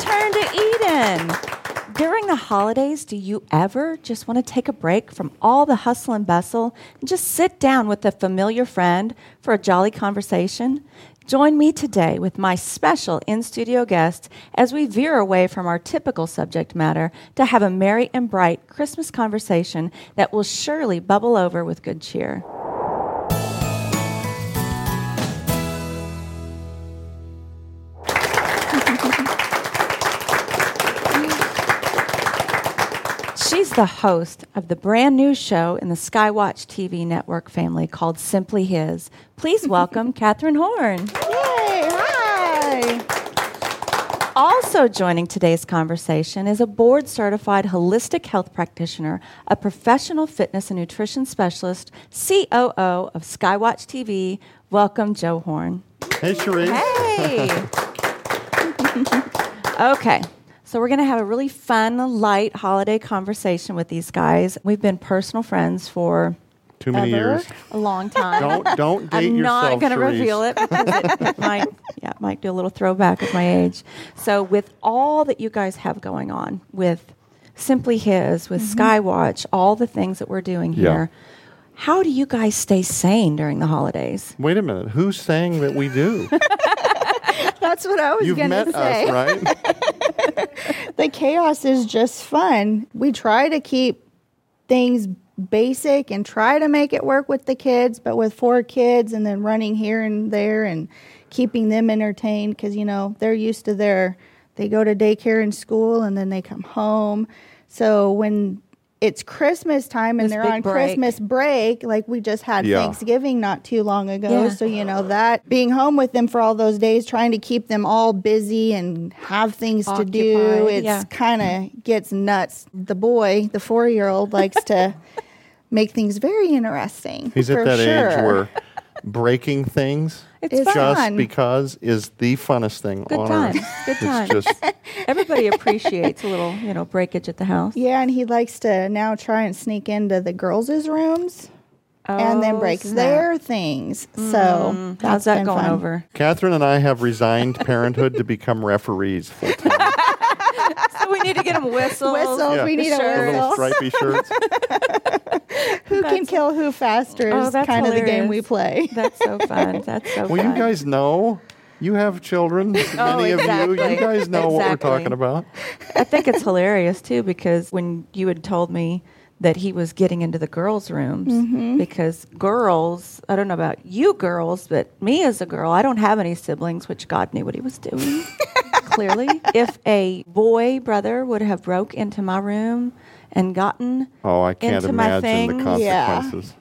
turn to Eden. During the holidays, do you ever just want to take a break from all the hustle and bustle and just sit down with a familiar friend for a jolly conversation? Join me today with my special in studio guest as we veer away from our typical subject matter to have a merry and bright Christmas conversation that will surely bubble over with good cheer. The host of the brand new show in the Skywatch TV network family called Simply His. Please welcome Katherine Horn. Yay! Hi! Also joining today's conversation is a board certified holistic health practitioner, a professional fitness and nutrition specialist, COO of Skywatch TV. Welcome, Joe Horn. Hey, Sheree. Hey! okay. So, we're going to have a really fun, light holiday conversation with these guys. We've been personal friends for Too many ever, years. a long time. Don't don't date I'm yourself. not going to reveal it because it, might, yeah, might do a little throwback of my age. So, with all that you guys have going on, with Simply His, with mm-hmm. Skywatch, all the things that we're doing Yeah. here, how do you guys stay sane during the holidays? Wait a minute. Who's saying that we do? That's what I was going to say. us, right? The chaos is just fun. We try to keep things basic and try to make it work with the kids, but with four kids and then running here and there and keeping them entertained because, you know, they're used to their, they go to daycare and school and then they come home. So when it's Christmas time and This they're on break. Christmas break, like we just had Yeah. Thanksgiving not too long ago. Yeah. So, you know, that being home with them for all those days, trying to keep them all busy and have things to do, it's yeah. kind of gets nuts. The boy, the four year old, likes to make things very interesting. He's at for that sure. age where breaking things It's It's just fun. because is the funnest thing Good on times. earth. Good times. It's just Everybody appreciates a little, you know, breakage at the house. Yeah, and he likes to now try and sneak into the girls' rooms and then Oh, break snap. their things. So mm, How's that's that been going fun. over? Katherine and I have resigned parenthood to become referees full time. So we need to get them whistles. Whistles, Yeah. we need a Sure. Little whistle. stripy shirts. Who can kill who faster Oh, is that's kind of the game we play. That's so fun. That's so Well, fun. you guys know. You have children. Many of you. You guys know what we're talking about. I think it's hilarious too because when you had told me that he was getting into the girls' rooms Mm-hmm. because girls, I don't know about you girls, but me as a girl, I don't have any siblings, which God knew what he was doing. Clearly, if a boy brother would have broke into my room and gotten Oh, I can't Into my imagine the things. Yeah. consequences.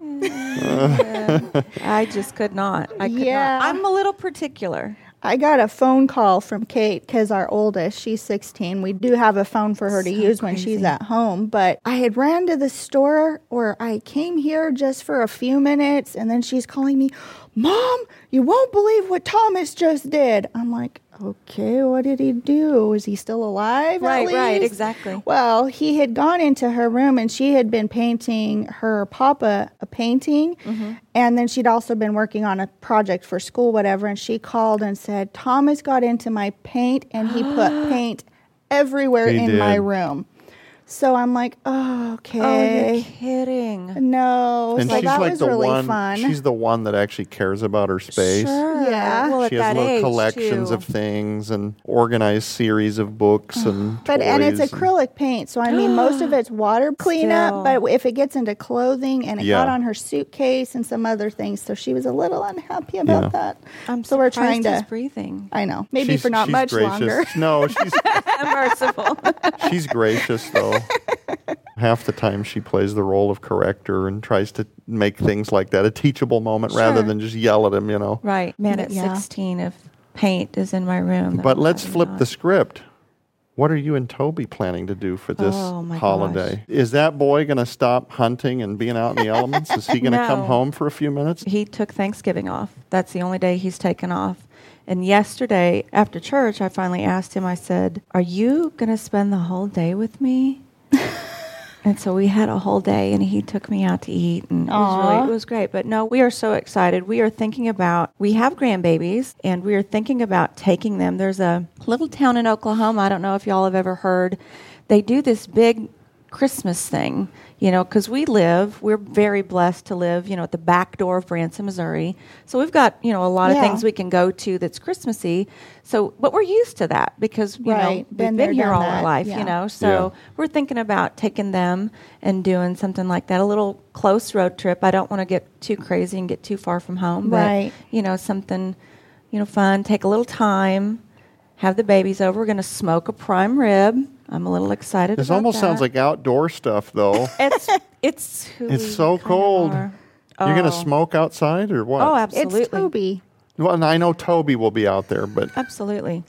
I just could not. I could Yeah. not. I'm a little particular. I got a phone call from Kate because our oldest, she's 16. We do have a phone for her to So use when she's at home. But I had ran to the store or I came here just for a few minutes and then she's calling me, Mom, you won't believe what Thomas just did. I'm like, okay, what did he do? Is he still alive? at Right, right, exactly. Well, he had gone into her room and she had been painting her papa a painting. Mm-hmm. And then she'd also been working on a project for school, whatever. And she called and said, Thomas got into my paint and he put paint everywhere He in my room. So I'm like, oh, Oh, you're kidding. no. And so she's that like was the really one. fun. She's the one that actually cares about her space. Sure. Yeah. Well, at She has that little age, collections too. of things and organized series of books and But and it's and- acrylic paint, so I mean most of it's water cleanup. Still. But if it gets into clothing and it Yeah. got on her suitcase and some other things, so she was a little unhappy about Yeah. that. I'm so we're trying surprised he's to. breathing. I know, maybe She's- for not she's much gracious. longer. No, she's Merciful. She's gracious though. Half the time she plays the role of corrector and tries to make things like that a teachable moment rather than just yell at him, you know. right. Man, at Yeah. 16, if paint is in my room. But let's flip not. the script. What are you and Toby planning to do for this Oh, my holiday? Is that boy going to stop hunting and being out in the elements? Is he going to come home for a few minutes? He took Thanksgiving off. That's the only day he's taken off. And yesterday, after church, I finally asked him, I said, Are you going to spend the whole day with me? And so we had a whole day, and he took me out to eat, and it was really it was great. But no, we are so excited. We are thinking about we have grandbabies, and we are thinking about taking them. There's a little town in Oklahoma. I don't know if y'all have ever heard. They do this big Christmas thing, you know, because we live, we're very blessed to live, you know, at the back door of Branson, Missouri. So we've got, you know, a lot of things we can go to that's Christmassy. So, but we're used to that because, you know, Right. we've Been been, here done all our life, Yeah. you know. So Yeah. we're thinking about taking them and doing something like that, a little close road trip. I don't want to get too crazy and get too far from home, but, Right. you know, something, you know, fun, take a little time. Have the babies over. We're going to smoke a prime rib. I'm a little excited. This about almost sounds like outdoor stuff, though. It's it's who It's we so kind of cold. are. You're going to Oh. smoke outside or what? Oh, absolutely. It's Toby. Well, and I know Toby will be out there, but Absolutely.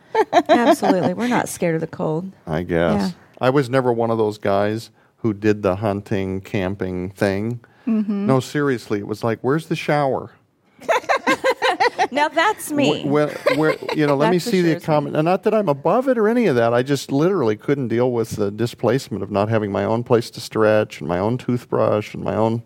Absolutely. We're not scared of the cold. I guess. Yeah. I was never one of those guys who did the hunting, camping thing. Mm-hmm. No, seriously, it was like, where's the shower? Now that's me. Wh- Where, where, you know, let me see the comment. And not that I'm above it or any of that. I just literally couldn't deal with the displacement of not having my own place to stretch and my own toothbrush and my own.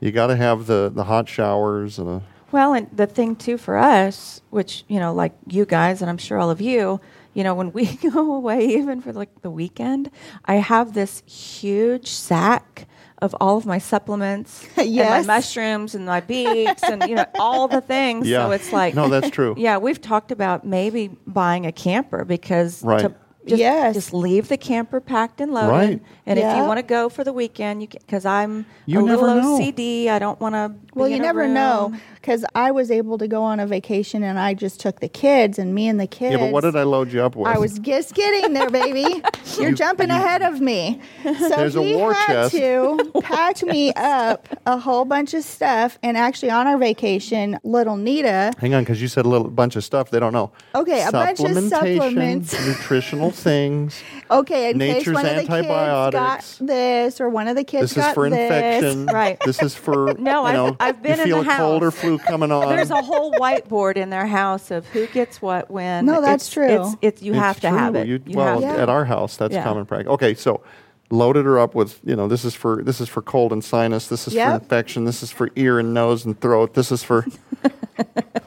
You got to have the, the hot showers and a. Well, and the thing too for us, which you know, like you guys, and I'm sure all of you, you know, when we go away, even for like the weekend, I have this huge sack of all of my supplements, and my mushrooms, and my beets, and you know, all the things. Yeah. So it's like, No, that's true. yeah, we've talked about maybe buying a camper because Right. to just, Yes. just leave the camper packed and loaded. Right. And if you want to go for the weekend, you because I'm You a little never know. OCD, I don't want to. Well, you never know because I was able to go on a vacation and I just took the kids and me and the kids. Yeah, but what did I load you up with? I was just getting there, baby. You're You- jumping you- ahead of me. So There's a war had chest. to pack me up a whole bunch of stuff. And actually, on our vacation, little Nita, Hang on, because you said a little bunch of stuff they don't know. Okay, a bunch of Supplementation, supplements. nutritional things. okay, in case Nature's one of the kids got this or one of the kids This is got for this. infection. Right. This is for No, you I've- know, I've been you in feel the a cold or house. flu coming on. There's a whole whiteboard in their house of who gets what when. No, that's It's- true. It's, it's you It's have to have it. You, You well, have to. at our house, that's Yeah. common practice. Okay, so loaded her up with you know this is for this is for cold and sinus. This is for infection. This is for ear and nose and throat. This is for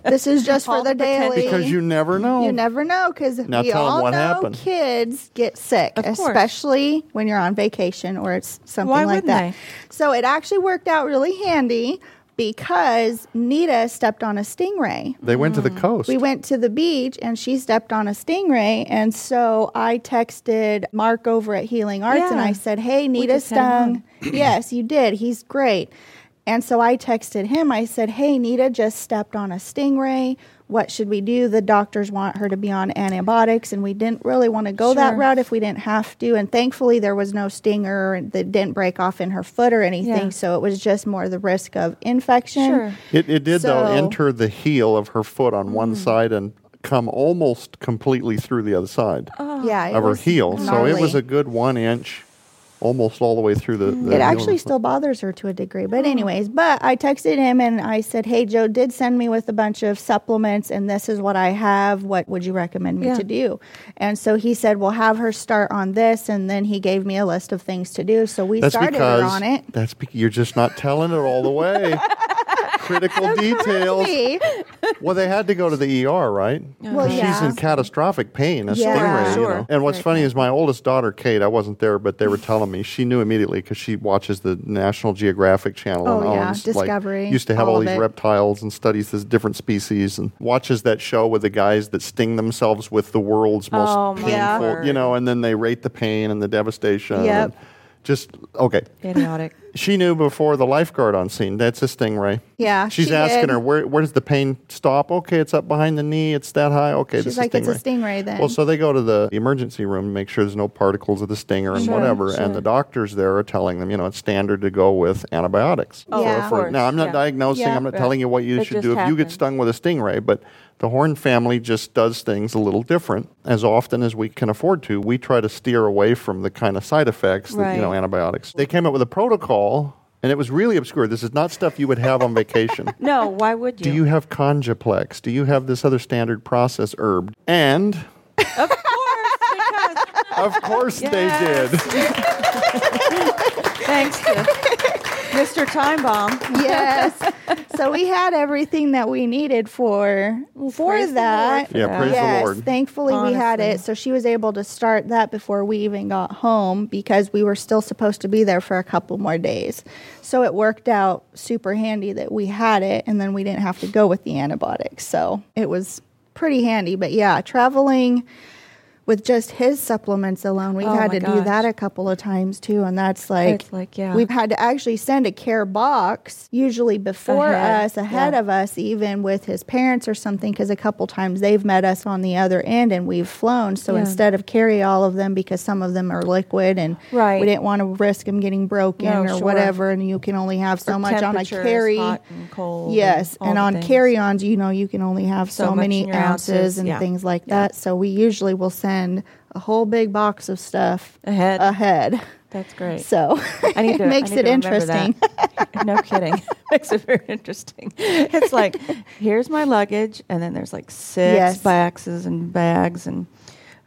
This is just for the the daily. because you never know. You never know because Now we tell 'em all what know happened. kids get sick, especially when you're on vacation or it's something Why like that. they? So it actually worked out really handy because Nita stepped on a stingray. They went to the Mm. coast. We went to the beach and she stepped on a stingray. And so I texted Mark over at Healing Arts and I said, Hey, Nita just had him stung. yes, you did. He's great. And so I texted him. I said, Hey, Nita just stepped on a stingray. What should we do? The doctors want her to be on antibiotics, and we didn't really want to go that route if we didn't have to. And thankfully, there was no stinger that didn't break off in her foot or anything. Yeah. So it was just more the risk of infection. Sure. It, it did though enter the heel of her foot on Mm. one side and come almost completely through the other side Yeah, of her was heel. So it was a good one inch, almost all the way through the. the it actually her still bothers her to a degree. But anyways, but I texted him and I said, "Hey, Joe did send me with a bunch of supplements, and this is what I have. What would you recommend me Yeah. to do?" And so he said, "Well, have her start on this," and then he gave me a list of things to do. So we That's started because her on it. that's because you're just not telling it all the way. Critical details. Well, they had to go to the ER, right? Well, yeah. She's in catastrophic pain, a Yeah. stingray. You know? And what's Right. funny is my oldest daughter, Kate, I wasn't there, but they were telling me she knew immediately because she watches the National Geographic Channel Oh, and yeah. owns Discovery, like used to have all all, these it. reptiles and studies this different species and watches that show with the guys that sting themselves with the world's most Oh, painful, word. you know, and then they rate the pain and the devastation. Yep. and Just okay. Idiotic. She knew before the lifeguard on scene. That's a stingray. Yeah, She's she asking did. her where where does the pain stop? Okay, it's up behind the knee. It's that high. Okay, this She's is like, "It's a stingray." stingray then." Well, so they go to the emergency room to make sure there's no particles of the stinger and Sure, whatever. sure. And the doctors there are telling them, you know, it's standard to go with antibiotics. Oh, Yeah. of course. now, I'm not yeah. diagnosing. Yeah. I'm not Right. telling you what you It should just do if you get happened. stung with a stingray. But the Horn family just does things a little different. As often as we can afford to, we try to steer away from the kind of side effects that you know antibiotics. They came up with a protocol. And it was really obscure. This is not stuff you would have on vacation. No, why would you? Do you have Congaplex? Do you have this other standard process herb? And Of course, because of course they did. Thanks to Mr. Time Bomb. yes. So we had everything that we needed for for that. Lord Yeah, praise the Lord. thankfully we had it. So she was able to start that before we even got home because we were still supposed to be there for a couple more days. So it worked out super handy that we had it and then we didn't have to go with the antibiotics. So it was pretty handy. But yeah, traveling with just his supplements alone, we've Oh had to do that a couple of times too. And that's like, It's like, yeah. we've had to actually send a care box usually before Ahead, us, ahead yeah. of us, even with his parents or something, because a couple times they've met us on the other end and we've flown. So Yeah. instead of carry all of them because some of them are liquid and Right. we didn't want to risk them getting broken No, or sure. whatever, and you can only have so Or much on a carry. hot and cold Yes, all and on carry-ons, you know, you can only have So so, many ounces, ounces, and things like that. So we usually will send a whole big box of stuff Ahead. ahead. That's great. So to, it makes it interesting. no kidding. Makes it very interesting. It's like, here's my luggage, and then there's like six Yes. boxes and bags and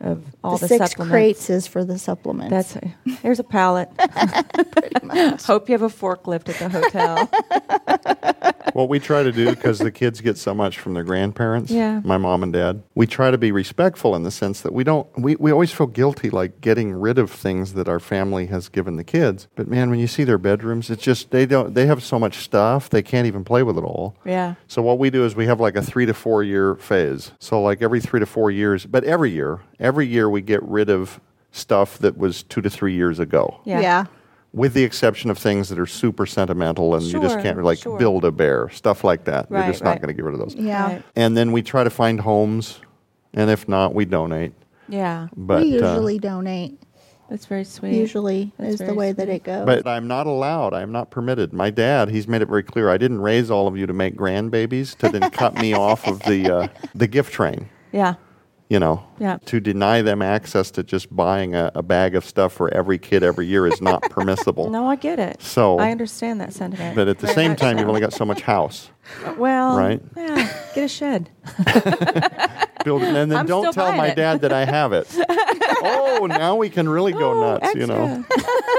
of all the the, six supplements. crates is for the supplements. That's here's a pallet. Hope you have a forklift at the hotel. What we try to do because the kids get so much from their grandparents Yeah. my mom and dad we try to be respectful in the sense that we don't we, we always feel guilty like getting rid of things that our family has given the kids but man when you see their bedrooms it's just they don't they have so much stuff they can't even play with it all yeah. so what we do is we have like a three to four year phase so like every three to four years but every year every year we get rid of stuff that was two to three years ago Yeah. yeah. With the exception of things that are super sentimental and you just Sure, can't like sure. build a bear stuff like that Right, you're just not right. going to get rid of those Yeah. Right. and then we try to find homes and if not we donate Yeah. but we uh, usually donate. That's very sweet. Usually That's is the very way that it goes. but I'm not allowed. I'm not permitted. My dad, he's made it very clear. I didn't raise all of you to make grandbabies to then cut me off of the uh, the gift train. Yeah. You know, Yeah. to deny them access to just buying a, a bag of stuff for every kid every year is not permissible. No, I get it. So- I understand that sentiment. But at the Very same time, so. you've only got so much house. well, Right? Yeah, get a shed. Build, and then I'm don't still tell buying my it. dad that I have it. oh, now we can really go Oh, nuts, you know.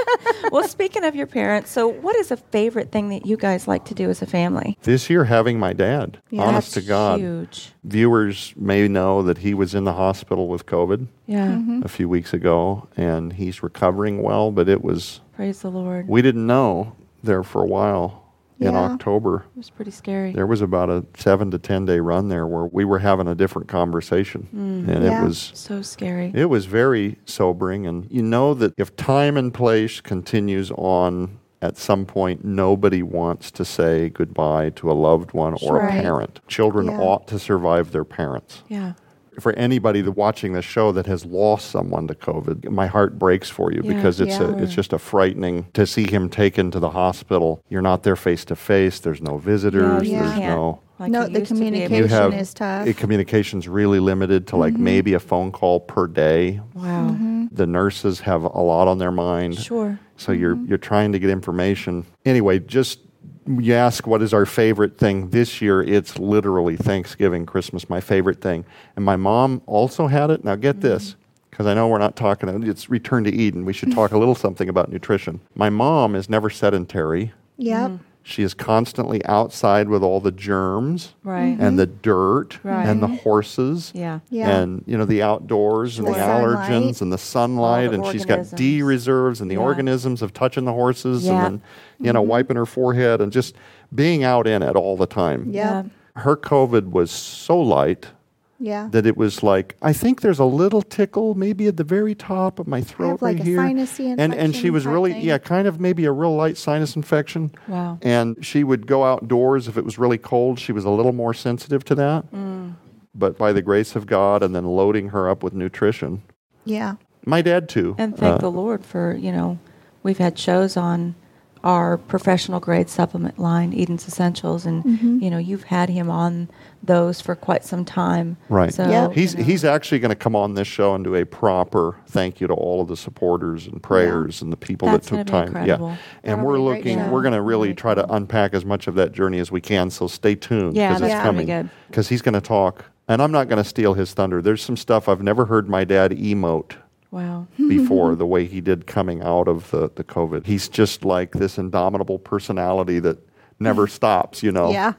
well, speaking of your parents, so what is a favorite thing that you guys like to do as a family? This year, having my dad, Yeah, honest to That's God, huge. viewers may know that he was in the hospital with COVID Yeah. Mm-hmm. a few weeks ago, and he's recovering well. But it was Praise the Lord. we didn't know there for a while in October. it was pretty scary. There was about a seven to ten day run there where we were having a different conversation, Mm. and Yeah. it was so scary. it was very sobering. And you know that if time and place continues on. At some point, nobody wants to say goodbye to a loved one or Right. a parent. Children Yeah. ought to survive their parents yeah. For anybody that watching this show that has lost someone to COVID, my heart breaks for you Yeah, because it's yeah. a, it's just a frightening to see him taken to the hospital. You're not there face to face. There's no visitors. you Yeah. There's no. Like No, the used to be able communication have is tough. it- communication's really limited to like Mm-hmm. maybe a phone call per day. Wow. Mm-hmm. The nurses have a lot on their mind. Sure. So you're you're trying to get information. Anyway, just you ask what is our favorite thing this year? It's literally Thanksgiving, Christmas, my favorite thing. And my mom also had it. Now get this, mm-hmm. because I know we're not talking. It's Return to Eden. We should talk a little something about nutrition. My mom is never sedentary. Yep. She is constantly outside with all the germs Right. and the mm-hmm. dirt Right. and the horses Yeah. Yeah. and you know the outdoors and The the, sunlight. allergens and the sunlight the and she's got. D reserves and the Yeah. organisms of touching the horses Yeah. and then you know mm-hmm. wiping her forehead and just being out in it all the time. Yeah. Her COVID was so light Yeah. that it was like I think there's a little tickle maybe at the very top of my throat like right a here. sinusy and and she was really thing. yeah, kind of maybe a real light sinus infection. Wow. And she would go outdoors if it was really cold. She was a little more sensitive to that. Mm. But by the grace of God and then loading her up with nutrition. Yeah. My dad, too. And thank Uh, the Lord for, you know, we've had shows on our professional grade supplement line, Eden's Essentials, and, Mm-hmm. you know, you've had him on those for quite some time. Right. So, Yeah. He's, you know, he's actually going to come on this show and do a proper thank you to all of the supporters and prayers and the people That's that took gonna be time. incredible. Yeah. And That'll we're be a great looking, show. we're going to really Very try to cool. unpack as much of that journey as we can. So stay tuned. Yeah, because that's it's coming. good. Because he's going to talk. And I'm not going to steal his thunder. There's some stuff I've never heard my dad emote Wow. before the way he did coming out of the, the COVID. He's just like this indomitable personality that never stops, you know. Yeah.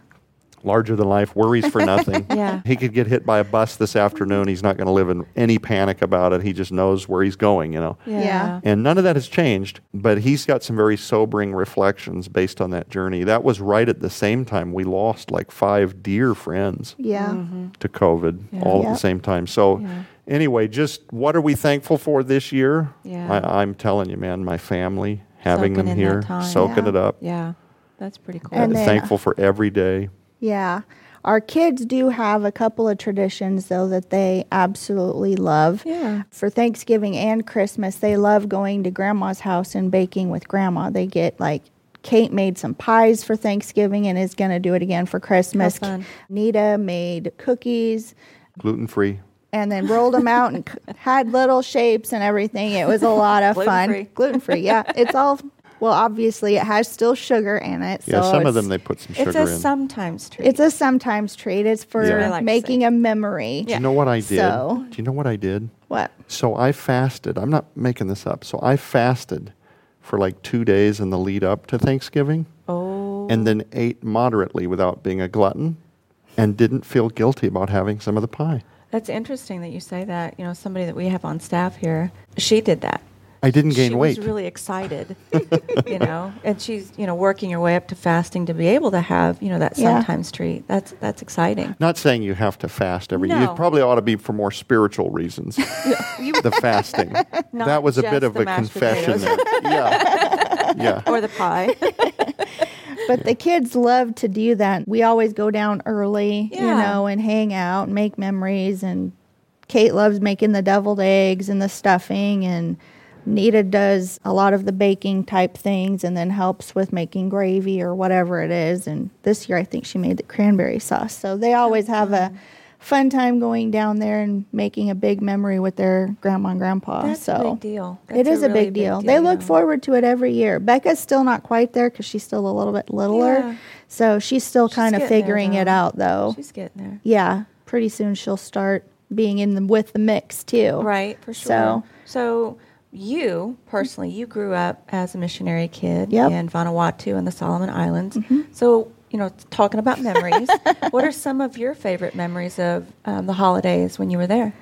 Larger than life, worries for nothing. Yeah. He could get hit by a bus this afternoon. He's not going to live in any panic about it. He just knows where he's going, you know. Yeah. And none of that has changed, but he's got some very sobering reflections based on that journey. That was right at the same time we lost like five dear friends Yeah. Mm-hmm. to COVID Yeah. all at the same time. So, Yeah. anyway, just what are we thankful for this year? Yeah. I, I'm telling you, man, my family, having Soaking them here, soaking Yeah. it up. Yeah. That's pretty cool. And then- thankful for every day. Yeah. Our kids do have a couple of traditions, though, that they absolutely love. yeah. For Thanksgiving and Christmas, they love going to grandma's house and baking with grandma. They get like, Kate made some pies for Thanksgiving and is going to do it again for Christmas. Fun. Nita made cookies Gluten free. and then rolled them out and had little shapes and everything. It was a lot of Gluten-free. fun. Gluten free, yeah. It's all, well, obviously, it has still sugar in it. So Yeah, some of them they put some sugar in. It's a in. sometimes treat. It's a sometimes treat. It's for Yeah. I like to making a memory. Do you know what I did? So- Do you know what I did? What? So I fasted. I'm not making this up. So I fasted for like two days in the lead up to Thanksgiving. oh. and then ate moderately without being a glutton and didn't feel guilty about having some of the pie. That's interesting that you say that. You know, somebody that we have on staff here, she did that. I didn't gain she weight. was really excited, you know, and she's you know working her way up to fasting to be able to have you know that Yeah. sometimes treat. That's that's exciting. not saying you have to fast every. No. It probably ought to be for more spiritual reasons. the fasting. Not that was a bit just of the a mashed confession Yeah. Yeah. or the pie. But the kids love to do that. We always go down early, you know, and hang out and make memories. And Kate loves making the deviled eggs and the stuffing. And Nita does a lot of the baking type things and then helps with making gravy or whatever it is. And this year, I think she made the cranberry sauce. So they always have a fun time going down there and making a big memory with their grandma and grandpa. That's so a big deal. it That's is a, really big deal. They look yeah. forward to it every year. Becca's still not quite there because she's still a little bit littler. Yeah. So she's still She's kind of figuring it out, though. She's getting there. yeah, pretty soon she'll start being in the with the mix too. Right, for sure. So- So, you personally, you grew up as a missionary kid Yep. Mm-hmm. in Vanuatu and the Solomon Islands. So, you know, talking about memories, what are some of your favorite memories of um, the holidays when you were there?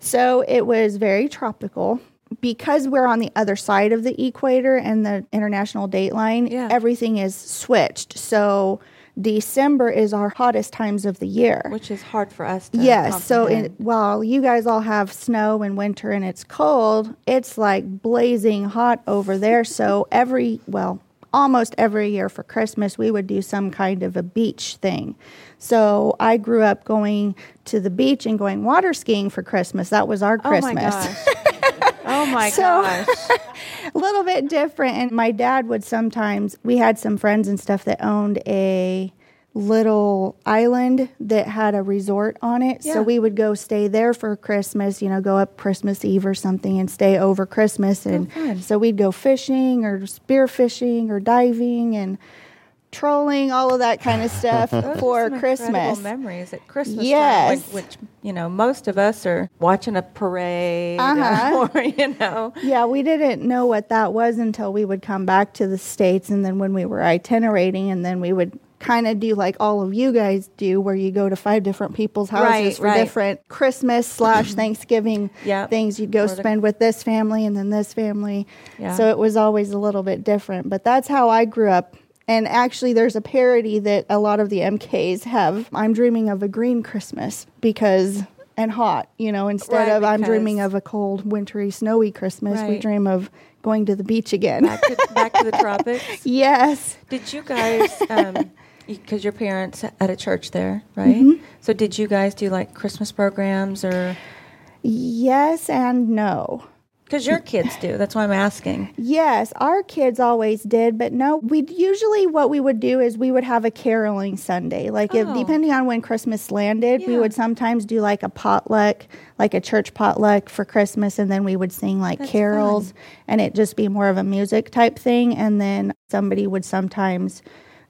So it was very tropical. Because we're on the other side of the equator and the international date line, Yeah. everything is switched. So December is our hottest times of the year. Which is hard for us to Yes. So in, while you guys all have snow and winter and it's cold, it's like blazing hot over there. So every, well, almost every year for Christmas, we would do some kind of a beach thing. So I grew up going to the beach and going water skiing for Christmas. That was our Oh Christmas. my gosh. oh my So- gosh. a little bit different. And my dad would sometimes, we had some friends and stuff that owned a little island that had a resort on it. Yeah. So we would go stay there for Christmas, you know, go up Christmas Eve or something and stay over Christmas. Oh, and fun. so we'd go fishing or spear fishing or diving and trolling, all of that kind of stuff for Christmas. memories at Christmas Yes. time, which you know most of us are watching a parade, Uh-huh. or you know, Yeah, we didn't know what that was until we would come back to the States. And then when we were itinerating, and then we would kind of do like all of you guys do, where you go to five different people's houses Right, for right. different Christmas slash Thanksgiving Yep. things. You'd go Or the- spend with this family and then this family. Yeah. So it was always a little bit different. But that's how I grew up. And actually, there's a parody that a lot of the MKs have. I'm dreaming of a green Christmas because, and hot, you know, instead Right, of I'm dreaming of a cold, wintry, snowy Christmas, we dream of going to the beach again. back to, back to the tropics. yes. Did you guys, because your parents at a church there, right? Mm-hmm. So did you guys do like Christmas programs or? Yes and no. Because your kids do. That's why I'm asking. Yes, our kids always did, but no, we'd usually what we would do is we would have a caroling Sunday. Like if Oh. depending on when Christmas landed, we would sometimes do like a potluck, like a church potluck for Christmas and then we would sing like That's carols and it just be more of a music type thing and then somebody would sometimes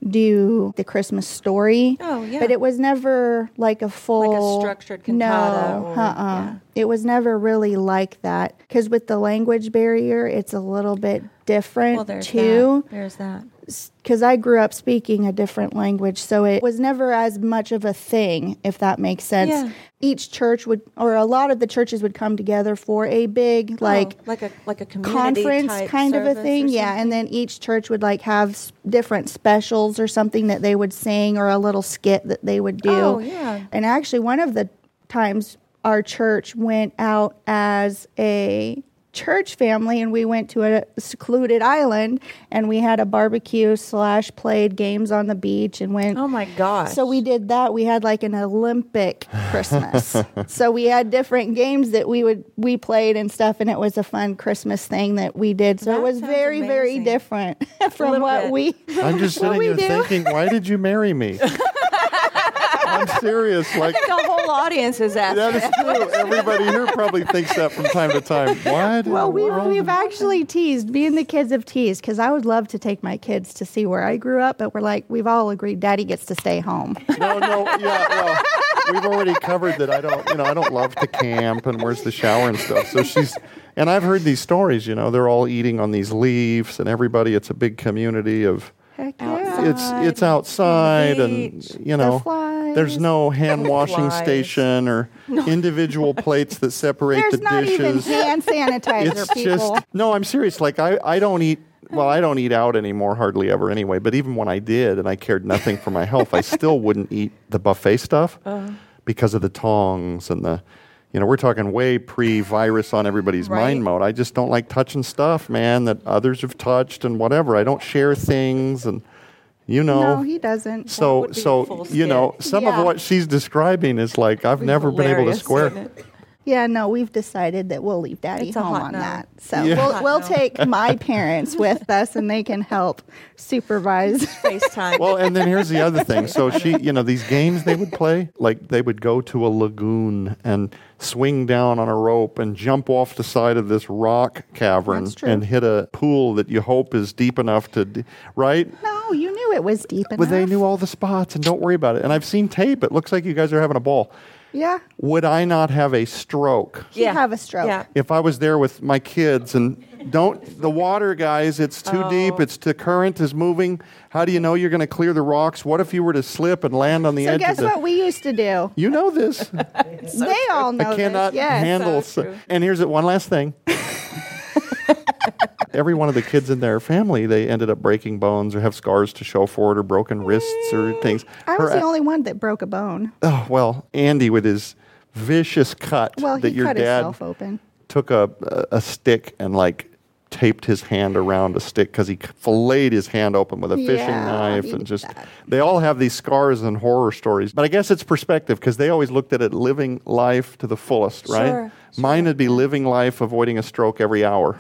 do the Christmas story. Oh, yeah. But it was never like a full like a structured cantata No, uh-uh. yeah. It was never really like that because with the language barrier, it's a little bit different Well, there's too. that. There's that. Because I grew up speaking a different language, so it was never as much of a thing, if that makes sense. Yeah. Each church would, or a lot of the churches would come together for a big, oh, like, Oh, like a like a community conference kind of a thing yeah and then each church would like have s- different specials or something that they would sing or a little skit that they would do Oh, yeah. and actually one of the times our church went out as a church family and we went to a secluded island and we had a barbecue slash played games on the beach and went Oh my gosh. so we did that. We had like an Olympic Christmas. so we had different games that we would we played and stuff, and it was a fun Christmas thing that we did. So That it was sounds very very different from what bit. we. I'm just what sitting we here do. thinking, why did you marry me? I'm serious. Like the whole audience is asking. that is true. Everybody here probably thinks that from time to time. Why? Well, we've, world- we've actually teased, me and the kids have teased, because I would love to take my kids to see where I grew up, but we're like, we've all agreed daddy gets to stay home. No, no, yeah, well, we've already covered that. I don't, you know, I don't love to camp and where's the shower and stuff. So she's, and I've heard these stories. You know, they're all eating on these leaves, and everybody. It's a big community of. Heck Outside. It's it's outside, and you know, there's no hand washing Flies. station or individual plates that separate There's the not even dishes. hand sanitizer, it's people. just no. I'm serious. Like I, I don't eat. Well, I don't eat out anymore, hardly ever anyway. But even when I did, and I cared nothing for my health, I still wouldn't eat the buffet stuff Uh-huh. because of the tongs and the. You know, we're talking way pre-virus on everybody's Right. mind mode. I just don't like touching stuff, man, that others have touched and whatever. I don't share things, and you know. no, he doesn't. So, would be a so you know, some Yeah. of what she's describing is like I've never been able to square. Isn't it? Yeah, no, we've decided that we'll leave Daddy It's home on no. that. So Yeah. we'll we'll no. take my parents with us, and they can help supervise. FaceTime. Well, and then here's the other thing. So she, you know, these games they would play, like they would go to a lagoon and swing down on a rope and jump off the side of this rock cavern and hit a pool that you hope is deep enough to, d- right? no, you knew it was deep enough. But they knew all the spots and don't worry about it. And I've seen tape. It looks like you guys are having a ball. Yeah, Would I not have a stroke? he'd have a stroke. Yeah. if I was there with my kids and don't the water guys it's too oh. deep Oh. it's the current is moving how do you know you're going to clear the rocks what if you were to slip and land on the So edge guess of the what we used to do? you know this they all know i cannot this. Yes. handle So so- and here's it one last thing every one of the kids in their family they ended up breaking bones or have scars to show for it or broken wrists or things I was Her- the only one that broke a bone. oh well andy with his vicious cut Well, that he your cut dad himself open. took a, a, a stick and like taped his hand around a stick because he filleted his hand open with a fishing Yeah, knife and just that. they all have these scars and horror stories but i guess it's perspective because they always looked at it living life to the fullest right Sure, mine would be living life avoiding a stroke every hour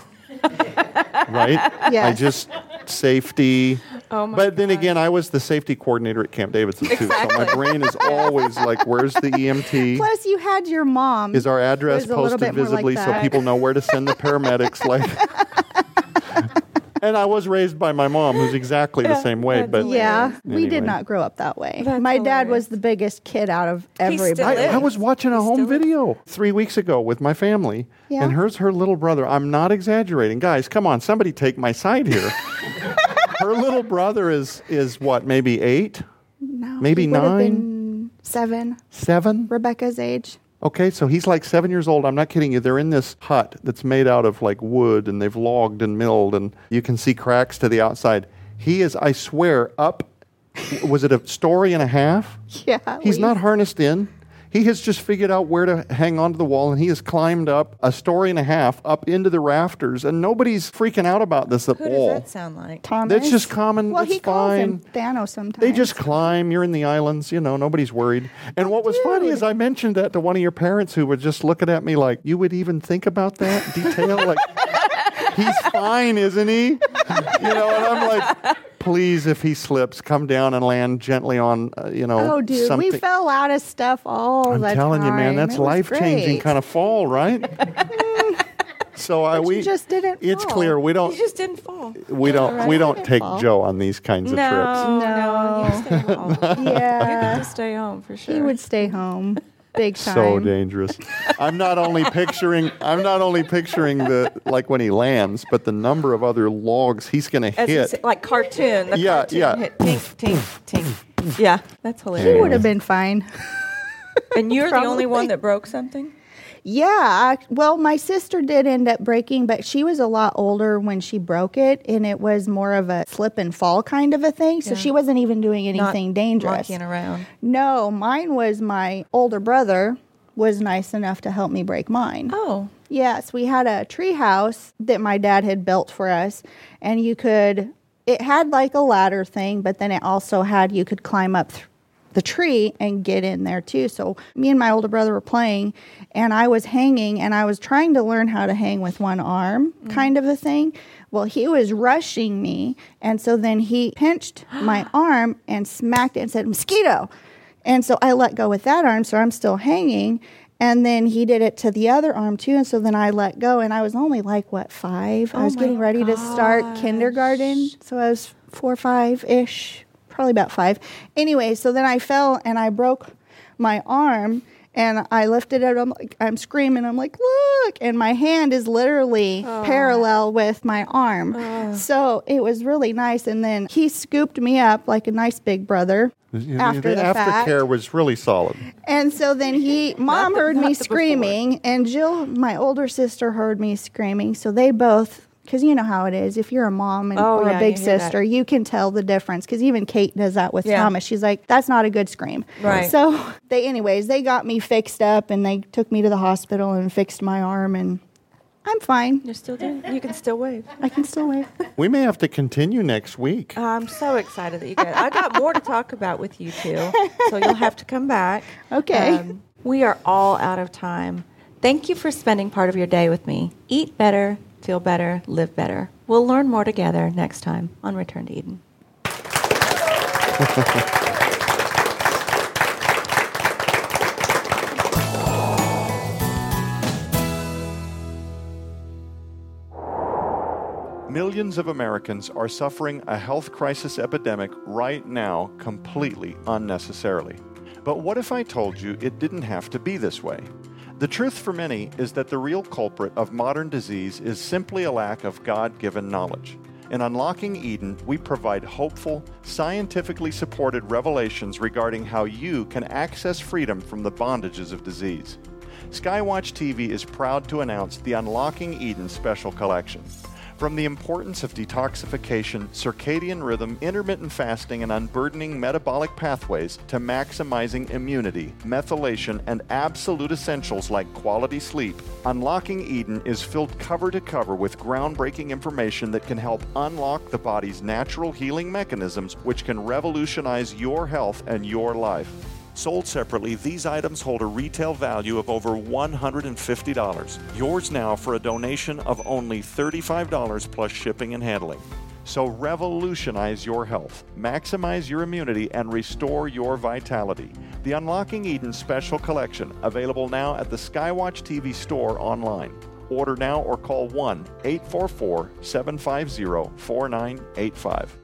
right i just safety Oh my but then gosh. again i was the safety coordinator at camp davidson too so my brain is always like where's the emt Plus, you had your mom. is our address was a little posted more like visibly so people know where to send the paramedics? Like, and I was raised by my mom, who's exactly the same way. that's But Yeah, we did not grow up that way. That's My dad hilarious. was the biggest kid out of He still everybody. is. I, I was watching a He home still is. video three weeks ago with my family, Yeah. and here's her little brother. I'm not exaggerating, guys. Come on, somebody take my side here. her little brother is is what, maybe eight, No, Maybe he nine? been seven, seven? Rebecca's age. Okay, so he's like seven years old. I'm not kidding you. They're in this hut that's made out of like wood and they've logged and milled, and you can see cracks to the outside. He is, I swear, up. Was it a story and a half? Yeah, He's we- not harnessed in. He has just figured out where to hang onto the wall, and he has climbed up a story and a half up into the rafters, and nobody's freaking out about this at Who does all. that sound like? Thomas. That's just common. Well, It's he calls him. Thanos sometimes. They just climb. You're in the islands. You know, nobody's worried. And what was funny is I mentioned that to one of your parents who were just looking at me like, you would even think about that detail? like, he's fine, isn't he? You know, and I'm like, please, if he slips, come down and land gently on, uh, you know, Oh, dude, something. we fell out of stuff all I'm the telling you, man, that's life changing kind of fall, right? so I But you we just didn't It's fall. clear we don't We just didn't fall. we don't right. we don't take fall. Joe on these kinds of trips. no, you stay home. you Yeah, get to stay home for sure. he would stay home. Big time. So dangerous. I'm not only picturing I'm not only picturing the like when he lands, but the number of other logs he's going to hit. say, like cartoon. The Yeah, cartoon yeah. Hit, tink, tink, tink. Yeah, that's hilarious. He would have been fine. And you're the only one that broke something? Yeah, I, well, my sister did end up breaking, but she was a lot older when she broke it, and it was more of a slip and fall kind of a thing. So Yeah. she wasn't even doing anything Not dangerous. Monkeying around. No, mine was my older brother was nice enough to help me break mine. Oh, Yes, we had a tree house that my dad had built for us, and you could. It had like a ladder thing, but then it also had you could climb up th- the tree and get in there too. So me and my older brother were playing, and I was hanging, and I was trying to learn how to hang with one arm, mm. kind of a thing. Well, he was rushing me, and so then he pinched my arm and smacked it and said, "Mosquito." And so I let go with that arm, so I'm still hanging. And then he did it to the other arm too. And so then I let go, and I was only like, what, five? I Oh was getting ready to start kindergarten. So I was four, five ish, probably about five. Anyway, so then I fell and I broke my arm. And I lifted it. I'm like, I'm screaming. I'm like, look! And my hand is literally parallel with my arm. So it was really nice. And then he scooped me up like a nice big brother after the fact. aftercare was really solid. And so then he, mom the- heard me the before. screaming, and Jill, my older sister, heard me screaming. So they both, because you know how it is. If you're a mom and, Oh, or yeah, a big you hear that. sister, you can tell the difference. Because even Kate does that with Yeah. Thomas. She's like, "That's not a good scream." Right. So they, anyways, they got me fixed up, and they took me to the hospital and fixed my arm, and I'm fine. you're still doing You can still wave. I can still wave. We may have to continue next week. I'm so excited that you guys. I got more to talk about with you two, so you'll have to come back. Okay. Um, we are all out of time. Thank you for spending part of your day with me. Eat better, feel better, live better. We'll learn more together next time on Return to Eden. Millions of Americans are suffering a health crisis epidemic right now completely unnecessarily. But what if I told you it didn't have to be this way? The truth for many is that the real culprit of modern disease is simply a lack of God given knowledge. In Unlocking Eden, we provide hopeful, scientifically supported revelations regarding how you can access freedom from the bondages of disease. Skywatch TV is proud to announce the Unlocking Eden Special Collection. From the importance of detoxification, circadian rhythm, intermittent fasting, and unburdening metabolic pathways to maximizing immunity, methylation, and absolute essentials like quality sleep, Unlocking Eden is filled cover to cover with groundbreaking information that can help unlock the body's natural healing mechanisms, which can revolutionize your health and your life. Sold separately, these items hold a retail value of over $150. Yours now for a donation of only $35 plus shipping and handling. So revolutionize your health, maximize your immunity, and restore your vitality. The Unlocking Eden Special Collection, available now at the Skywatch TV store online. Order now or call 1 844 750 4985.